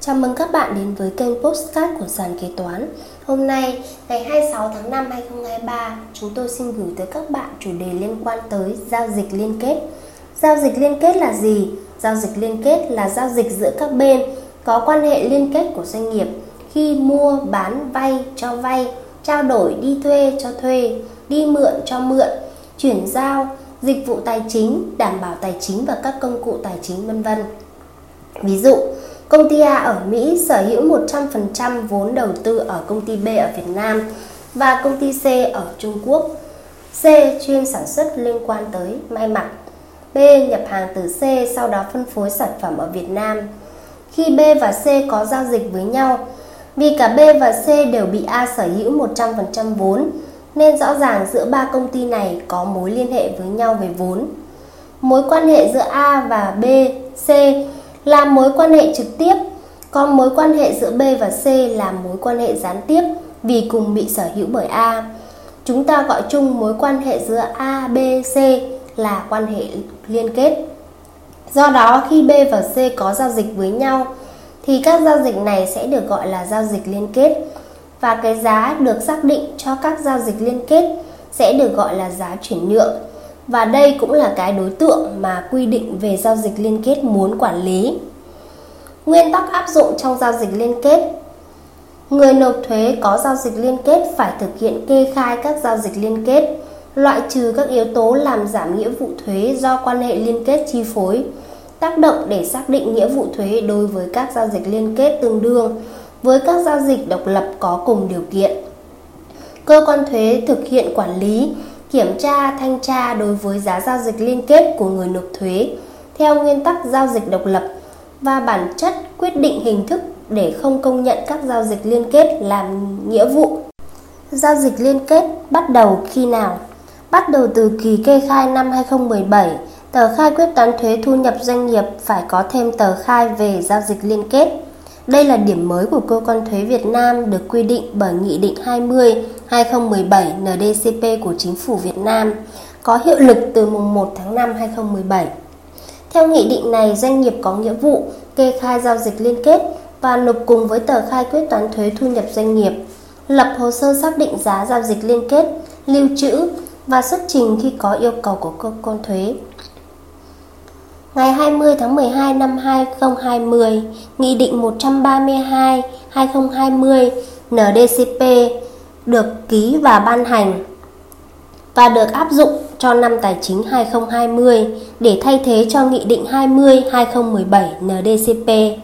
Chào mừng các bạn đến với kênh Postcard của Sàn Kế Toán Hôm nay, ngày 26 tháng 5 2023, chúng tôi xin gửi tới các bạn chủ đề liên quan tới giao dịch liên kết Giao dịch liên kết là gì? Giao dịch liên kết là giao dịch giữa các bên có quan hệ liên kết của doanh nghiệp khi mua, bán, vay, cho vay, trao đổi, đi thuê, cho thuê, đi mượn, cho mượn, chuyển giao, dịch vụ tài chính, đảm bảo tài chính và các công cụ tài chính vân vân. Ví dụ, công ty A ở Mỹ sở hữu 100% vốn đầu tư ở công ty B ở Việt Nam và công ty C ở Trung Quốc. C chuyên sản xuất liên quan tới may mặc. B nhập hàng từ C sau đó phân phối sản phẩm ở Việt Nam. Khi B và C có giao dịch với nhau, vì cả B và C đều bị A sở hữu 100% vốn, nên rõ ràng giữa ba công ty này có mối liên hệ với nhau về vốn. Mối quan hệ giữa A và B, C là mối quan hệ trực tiếp, còn mối quan hệ giữa B và C là mối quan hệ gián tiếp vì cùng bị sở hữu bởi A. Chúng ta gọi chung mối quan hệ giữa A, B, C là quan hệ liên kết. Do đó khi B và C có giao dịch với nhau thì các giao dịch này sẽ được gọi là giao dịch liên kết và cái giá được xác định cho các giao dịch liên kết sẽ được gọi là giá chuyển nhượng và đây cũng là cái đối tượng mà quy định về giao dịch liên kết muốn quản lý. Nguyên tắc áp dụng trong giao dịch liên kết Người nộp thuế có giao dịch liên kết phải thực hiện kê khai các giao dịch liên kết, loại trừ các yếu tố làm giảm nghĩa vụ thuế do quan hệ liên kết chi phối, tác động để xác định nghĩa vụ thuế đối với các giao dịch liên kết tương đương với các giao dịch độc lập có cùng điều kiện. Cơ quan thuế thực hiện quản lý, kiểm tra, thanh tra đối với giá giao dịch liên kết của người nộp thuế theo nguyên tắc giao dịch độc lập và bản chất quyết định hình thức để không công nhận các giao dịch liên kết làm nghĩa vụ. Giao dịch liên kết bắt đầu khi nào? Bắt đầu từ kỳ kê khai năm 2017, tờ khai quyết toán thuế thu nhập doanh nghiệp phải có thêm tờ khai về giao dịch liên kết. Đây là điểm mới của cơ quan thuế Việt Nam được quy định bởi Nghị định 20/2017 NDCP của Chính phủ Việt Nam, có hiệu lực từ mùng 1 tháng 5 2017. Theo nghị định này, doanh nghiệp có nghĩa vụ kê khai giao dịch liên kết và nộp cùng với tờ khai quyết toán thuế thu nhập doanh nghiệp, lập hồ sơ xác định giá giao dịch liên kết, lưu trữ và xuất trình khi có yêu cầu của cơ quan thuế. Ngày 20 tháng 12 năm 2020, Nghị định 132/2020 NDCP được ký và ban hành và được áp dụng cho năm tài chính 2020 để thay thế cho Nghị định 20/2017 NDCP.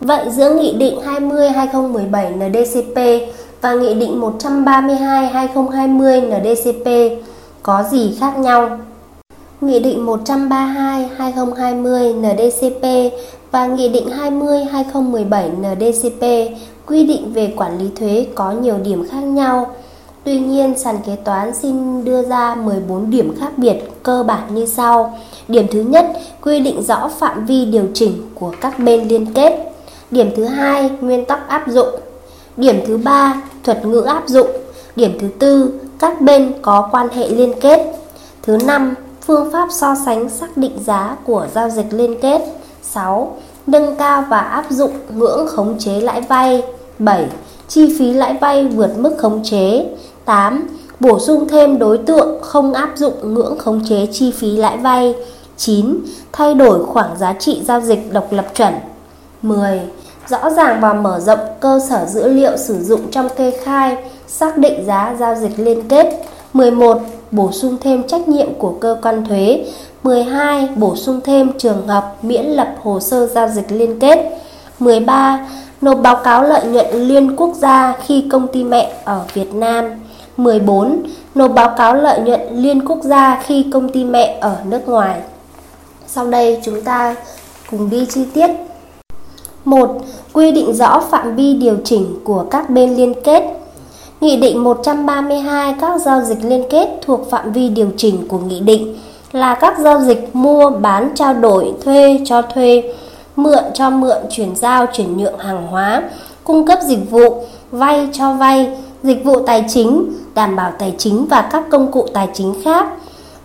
Vậy giữa Nghị định 20/2017 NDCP và Nghị định 132/2020 NDCP có gì khác nhau? Nghị định 132/2020 NDCP và Nghị định 20/2017 NDCP quy định về quản lý thuế có nhiều điểm khác nhau. Tuy nhiên, sàn kế toán xin đưa ra 14 điểm khác biệt cơ bản như sau. Điểm thứ nhất, quy định rõ phạm vi điều chỉnh của các bên liên kết. Điểm thứ hai, nguyên tắc áp dụng. Điểm thứ ba, thuật ngữ áp dụng. Điểm thứ tư, các bên có quan hệ liên kết. Thứ năm, phương pháp so sánh xác định giá của giao dịch liên kết. 6. Nâng cao và áp dụng ngưỡng khống chế lãi vay. 7. Chi phí lãi vay vượt mức khống chế. 8. Bổ sung thêm đối tượng không áp dụng ngưỡng khống chế chi phí lãi vay. 9. Thay đổi khoảng giá trị giao dịch độc lập chuẩn. 10. Rõ ràng và mở rộng cơ sở dữ liệu sử dụng trong kê khai, xác định giá giao dịch liên kết. 11 bổ sung thêm trách nhiệm của cơ quan thuế. 12. Bổ sung thêm trường hợp miễn lập hồ sơ giao dịch liên kết. 13. Nộp báo cáo lợi nhuận liên quốc gia khi công ty mẹ ở Việt Nam. 14. Nộp báo cáo lợi nhuận liên quốc gia khi công ty mẹ ở nước ngoài. Sau đây chúng ta cùng đi chi tiết. 1. Quy định rõ phạm vi điều chỉnh của các bên liên kết Nghị định 132 các giao dịch liên kết thuộc phạm vi điều chỉnh của nghị định là các giao dịch mua, bán, trao đổi, thuê, cho thuê, mượn, cho mượn, chuyển giao, chuyển nhượng hàng hóa, cung cấp dịch vụ, vay, cho vay, dịch vụ tài chính, đảm bảo tài chính và các công cụ tài chính khác,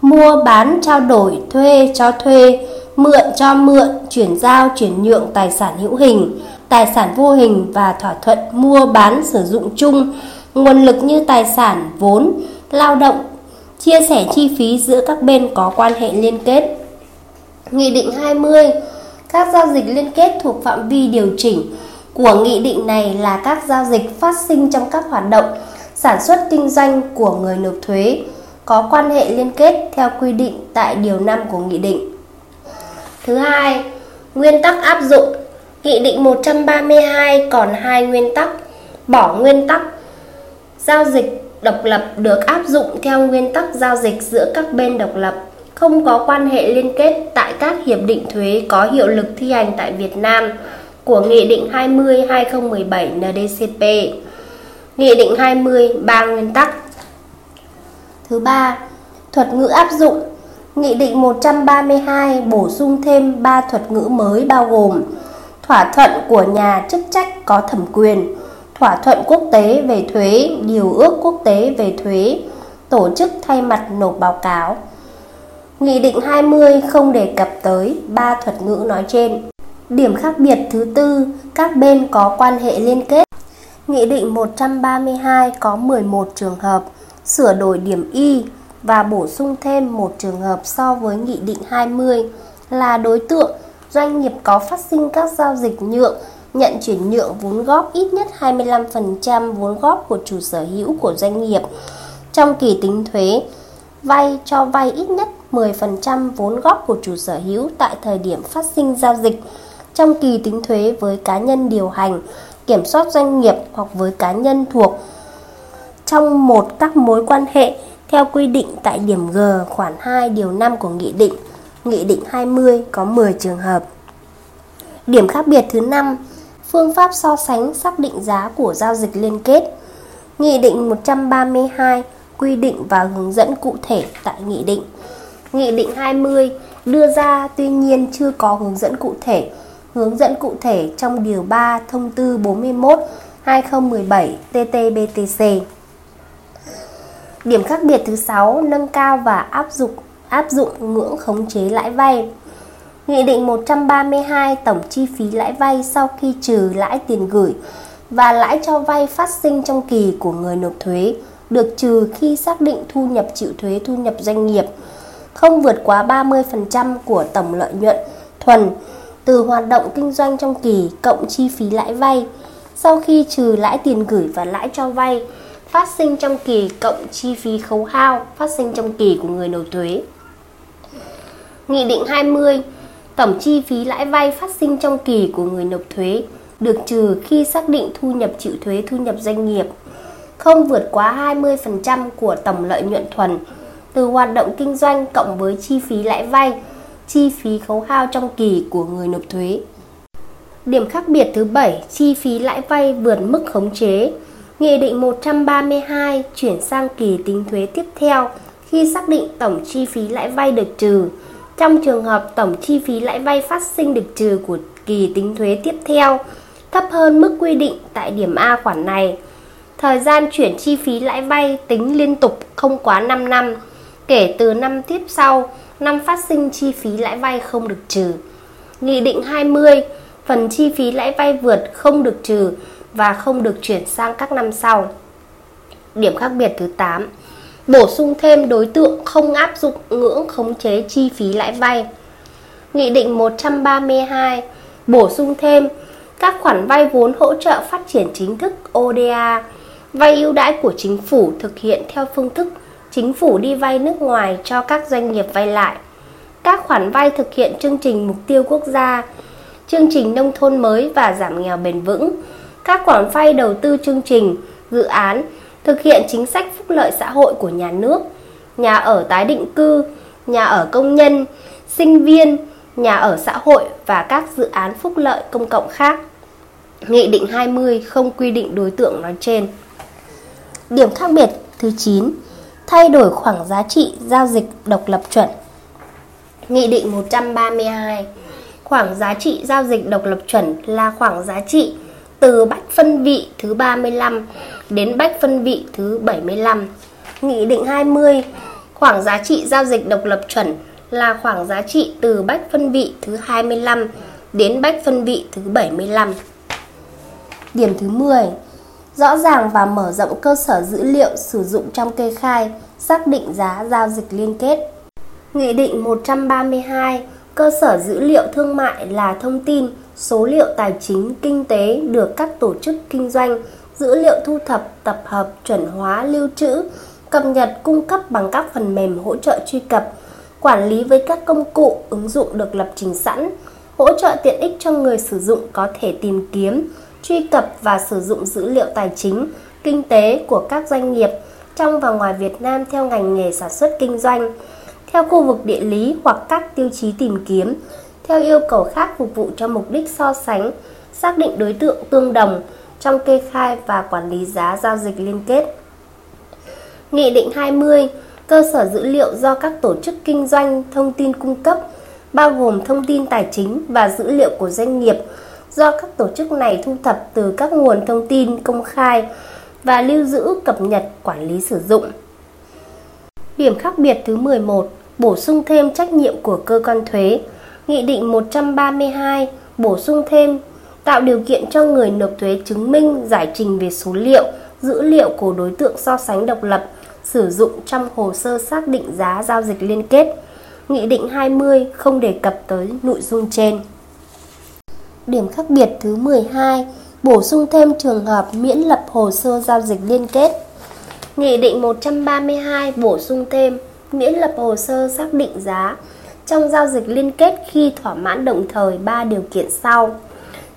mua, bán, trao đổi, thuê, cho thuê, mượn, cho mượn, chuyển giao, chuyển nhượng tài sản hữu hình, tài sản vô hình và thỏa thuận mua bán sử dụng chung, nguồn lực như tài sản, vốn, lao động, chia sẻ chi phí giữa các bên có quan hệ liên kết. Nghị định 20 Các giao dịch liên kết thuộc phạm vi điều chỉnh của nghị định này là các giao dịch phát sinh trong các hoạt động sản xuất kinh doanh của người nộp thuế có quan hệ liên kết theo quy định tại điều 5 của nghị định. Thứ hai, nguyên tắc áp dụng. Nghị định 132 còn hai nguyên tắc. Bỏ nguyên tắc giao dịch độc lập được áp dụng theo nguyên tắc giao dịch giữa các bên độc lập, không có quan hệ liên kết tại các hiệp định thuế có hiệu lực thi hành tại Việt Nam của Nghị định 20/2017 NDCP. Nghị định 20 ba nguyên tắc. Thứ ba, thuật ngữ áp dụng. Nghị định 132 bổ sung thêm 3 thuật ngữ mới bao gồm thỏa thuận của nhà chức trách có thẩm quyền, thỏa thuận quốc tế về thuế, điều ước quốc tế về thuế, tổ chức thay mặt nộp báo cáo. Nghị định 20 không đề cập tới ba thuật ngữ nói trên. Điểm khác biệt thứ tư, các bên có quan hệ liên kết. Nghị định 132 có 11 trường hợp, sửa đổi điểm Y và bổ sung thêm một trường hợp so với Nghị định 20 là đối tượng doanh nghiệp có phát sinh các giao dịch nhượng, nhận chuyển nhượng vốn góp ít nhất 25% vốn góp của chủ sở hữu của doanh nghiệp trong kỳ tính thuế, vay cho vay ít nhất 10% vốn góp của chủ sở hữu tại thời điểm phát sinh giao dịch trong kỳ tính thuế với cá nhân điều hành, kiểm soát doanh nghiệp hoặc với cá nhân thuộc trong một các mối quan hệ theo quy định tại điểm G khoản 2 điều 5 của Nghị định. Nghị định 20 có 10 trường hợp. Điểm khác biệt thứ 5, phương pháp so sánh xác định giá của giao dịch liên kết. Nghị định 132 quy định và hướng dẫn cụ thể tại nghị định. Nghị định 20 đưa ra tuy nhiên chưa có hướng dẫn cụ thể. Hướng dẫn cụ thể trong điều 3 thông tư 41 2017 TTBTC. Điểm khác biệt thứ 6 nâng cao và áp dụng áp dụng ngưỡng khống chế lãi vay. Nghị định 132 tổng chi phí lãi vay sau khi trừ lãi tiền gửi và lãi cho vay phát sinh trong kỳ của người nộp thuế được trừ khi xác định thu nhập chịu thuế, thu nhập doanh nghiệp không vượt quá 30% của tổng lợi nhuận thuần từ hoạt động kinh doanh trong kỳ cộng chi phí lãi vay sau khi trừ lãi tiền gửi và lãi cho vay phát sinh trong kỳ cộng chi phí khấu hao phát sinh trong kỳ của người nộp thuế. Nghị định 20 Tổng chi phí lãi vay phát sinh trong kỳ của người nộp thuế được trừ khi xác định thu nhập chịu thuế thu nhập doanh nghiệp không vượt quá 20% của tổng lợi nhuận thuần từ hoạt động kinh doanh cộng với chi phí lãi vay, chi phí khấu hao trong kỳ của người nộp thuế. Điểm khác biệt thứ 7, chi phí lãi vay vượt mức khống chế. Nghị định 132 chuyển sang kỳ tính thuế tiếp theo khi xác định tổng chi phí lãi vay được trừ. Trong trường hợp tổng chi phí lãi vay phát sinh được trừ của kỳ tính thuế tiếp theo thấp hơn mức quy định tại điểm A khoản này, thời gian chuyển chi phí lãi vay tính liên tục không quá 5 năm, kể từ năm tiếp sau, năm phát sinh chi phí lãi vay không được trừ. Nghị định 20, phần chi phí lãi vay vượt không được trừ và không được chuyển sang các năm sau. Điểm khác biệt thứ 8. Bổ sung thêm đối tượng không áp dụng ngưỡng khống chế chi phí lãi vay. Nghị định 132 bổ sung thêm các khoản vay vốn hỗ trợ phát triển chính thức ODA, vay ưu đãi của chính phủ thực hiện theo phương thức chính phủ đi vay nước ngoài cho các doanh nghiệp vay lại. Các khoản vay thực hiện chương trình mục tiêu quốc gia, chương trình nông thôn mới và giảm nghèo bền vững, các khoản vay đầu tư chương trình, dự án, thực hiện chính sách phúc lợi xã hội của nhà nước, nhà ở tái định cư, nhà ở công nhân, sinh viên, nhà ở xã hội và các dự án phúc lợi công cộng khác. Nghị định 20 không quy định đối tượng nói trên. Điểm khác biệt thứ 9 thay đổi khoảng giá trị giao dịch độc lập chuẩn. Nghị định 132 Khoảng giá trị giao dịch độc lập chuẩn là khoảng giá trị từ bách phân vị thứ 35 đến bách phân vị thứ 75. Nghị định 20 Khoảng giá trị giao dịch độc lập chuẩn là khoảng giá trị từ bách phân vị thứ 25 đến bách phân vị thứ 75. Điểm thứ 10. Rõ ràng và mở rộng cơ sở dữ liệu sử dụng trong kê khai, xác định giá giao dịch liên kết. Nghị định 132 cơ sở dữ liệu thương mại là thông tin, số liệu tài chính, kinh tế được các tổ chức kinh doanh, dữ liệu thu thập, tập hợp, chuẩn hóa, lưu trữ, cập nhật cung cấp bằng các phần mềm hỗ trợ truy cập, quản lý với các công cụ, ứng dụng được lập trình sẵn, hỗ trợ tiện ích cho người sử dụng có thể tìm kiếm, truy cập và sử dụng dữ liệu tài chính, kinh tế của các doanh nghiệp trong và ngoài Việt Nam theo ngành nghề sản xuất kinh doanh, theo khu vực địa lý hoặc các tiêu chí tìm kiếm, theo yêu cầu khác phục vụ cho mục đích so sánh, xác định đối tượng tương đồng trong kê khai và quản lý giá giao dịch liên kết. Nghị định 20, cơ sở dữ liệu do các tổ chức kinh doanh thông tin cung cấp, bao gồm thông tin tài chính và dữ liệu của doanh nghiệp do các tổ chức này thu thập từ các nguồn thông tin công khai và lưu giữ cập nhật quản lý sử dụng. Điểm khác biệt thứ 11, bổ sung thêm trách nhiệm của cơ quan thuế. Nghị định 132 bổ sung thêm tạo điều kiện cho người nộp thuế chứng minh giải trình về số liệu, dữ liệu của đối tượng so sánh độc lập sử dụng trong hồ sơ xác định giá giao dịch liên kết. Nghị định 20 không đề cập tới nội dung trên. Điểm khác biệt thứ 12, bổ sung thêm trường hợp miễn lập hồ sơ giao dịch liên kết. Nghị định 132 bổ sung thêm miễn lập hồ sơ xác định giá trong giao dịch liên kết khi thỏa mãn đồng thời 3 điều kiện sau.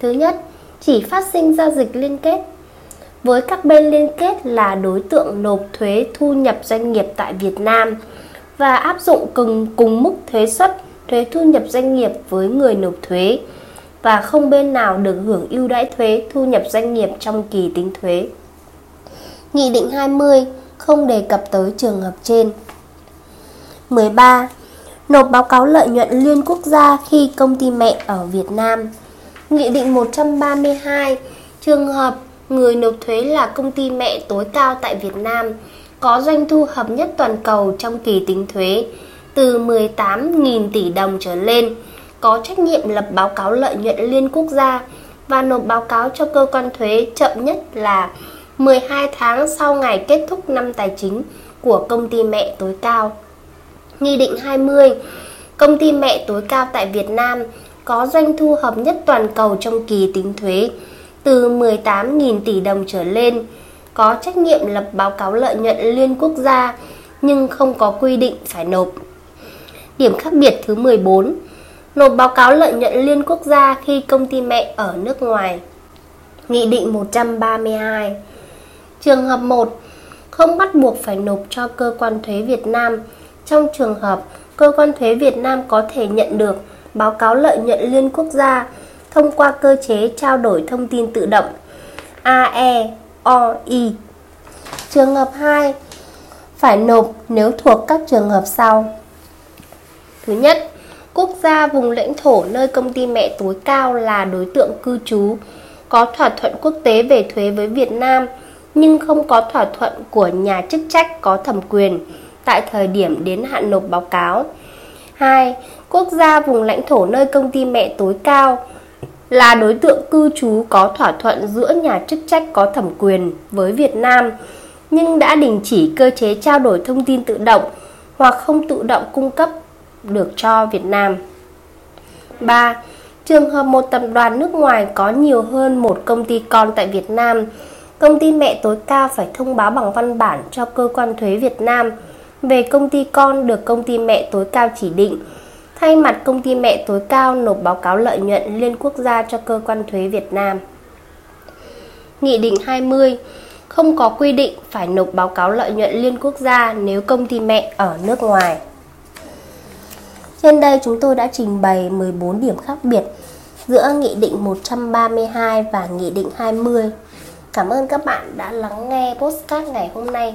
Thứ nhất, chỉ phát sinh giao dịch liên kết với các bên liên kết là đối tượng nộp thuế thu nhập doanh nghiệp tại Việt Nam và áp dụng cùng cùng mức thuế suất thuế thu nhập doanh nghiệp với người nộp thuế và không bên nào được hưởng ưu đãi thuế thu nhập doanh nghiệp trong kỳ tính thuế. Nghị định 20 không đề cập tới trường hợp trên. 13. Nộp báo cáo lợi nhuận liên quốc gia khi công ty mẹ ở Việt Nam. Nghị định 132 trường hợp người nộp thuế là công ty mẹ tối cao tại Việt Nam, có doanh thu hợp nhất toàn cầu trong kỳ tính thuế từ 18.000 tỷ đồng trở lên, có trách nhiệm lập báo cáo lợi nhuận liên quốc gia và nộp báo cáo cho cơ quan thuế chậm nhất là 12 tháng sau ngày kết thúc năm tài chính của công ty mẹ tối cao. Nghị định 20, công ty mẹ tối cao tại Việt Nam có doanh thu hợp nhất toàn cầu trong kỳ tính thuế từ 18.000 tỷ đồng trở lên, có trách nhiệm lập báo cáo lợi nhuận liên quốc gia nhưng không có quy định phải nộp. Điểm khác biệt thứ 14 nộp báo cáo lợi nhuận liên quốc gia khi công ty mẹ ở nước ngoài. Nghị định 132 Trường hợp 1 Không bắt buộc phải nộp cho cơ quan thuế Việt Nam trong trường hợp cơ quan thuế Việt Nam có thể nhận được báo cáo lợi nhuận liên quốc gia thông qua cơ chế trao đổi thông tin tự động AEOI. Trường hợp 2 phải nộp nếu thuộc các trường hợp sau. Thứ nhất, quốc gia vùng lãnh thổ nơi công ty mẹ tối cao là đối tượng cư trú, có thỏa thuận quốc tế về thuế với Việt Nam nhưng không có thỏa thuận của nhà chức trách có thẩm quyền tại thời điểm đến hạn nộp báo cáo. 2. Quốc gia vùng lãnh thổ nơi công ty mẹ tối cao là đối tượng cư trú có thỏa thuận giữa nhà chức trách có thẩm quyền với Việt Nam nhưng đã đình chỉ cơ chế trao đổi thông tin tự động hoặc không tự động cung cấp được cho Việt Nam. 3. Trường hợp một tập đoàn nước ngoài có nhiều hơn một công ty con tại Việt Nam, công ty mẹ tối cao phải thông báo bằng văn bản cho cơ quan thuế Việt Nam về công ty con được công ty mẹ tối cao chỉ định, thay mặt công ty mẹ tối cao nộp báo cáo lợi nhuận liên quốc gia cho cơ quan thuế Việt Nam. Nghị định 20 không có quy định phải nộp báo cáo lợi nhuận liên quốc gia nếu công ty mẹ ở nước ngoài. Trên đây chúng tôi đã trình bày 14 điểm khác biệt giữa Nghị định 132 và Nghị định 20. Cảm ơn các bạn đã lắng nghe postcard ngày hôm nay.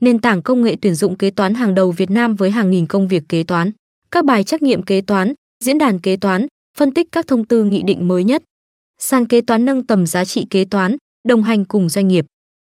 nền tảng công nghệ tuyển dụng kế toán hàng đầu Việt Nam với hàng nghìn công việc kế toán. Các bài trắc nghiệm kế toán, diễn đàn kế toán, phân tích các thông tư nghị định mới nhất. Sàn kế toán nâng tầm giá trị kế toán, đồng hành cùng doanh nghiệp.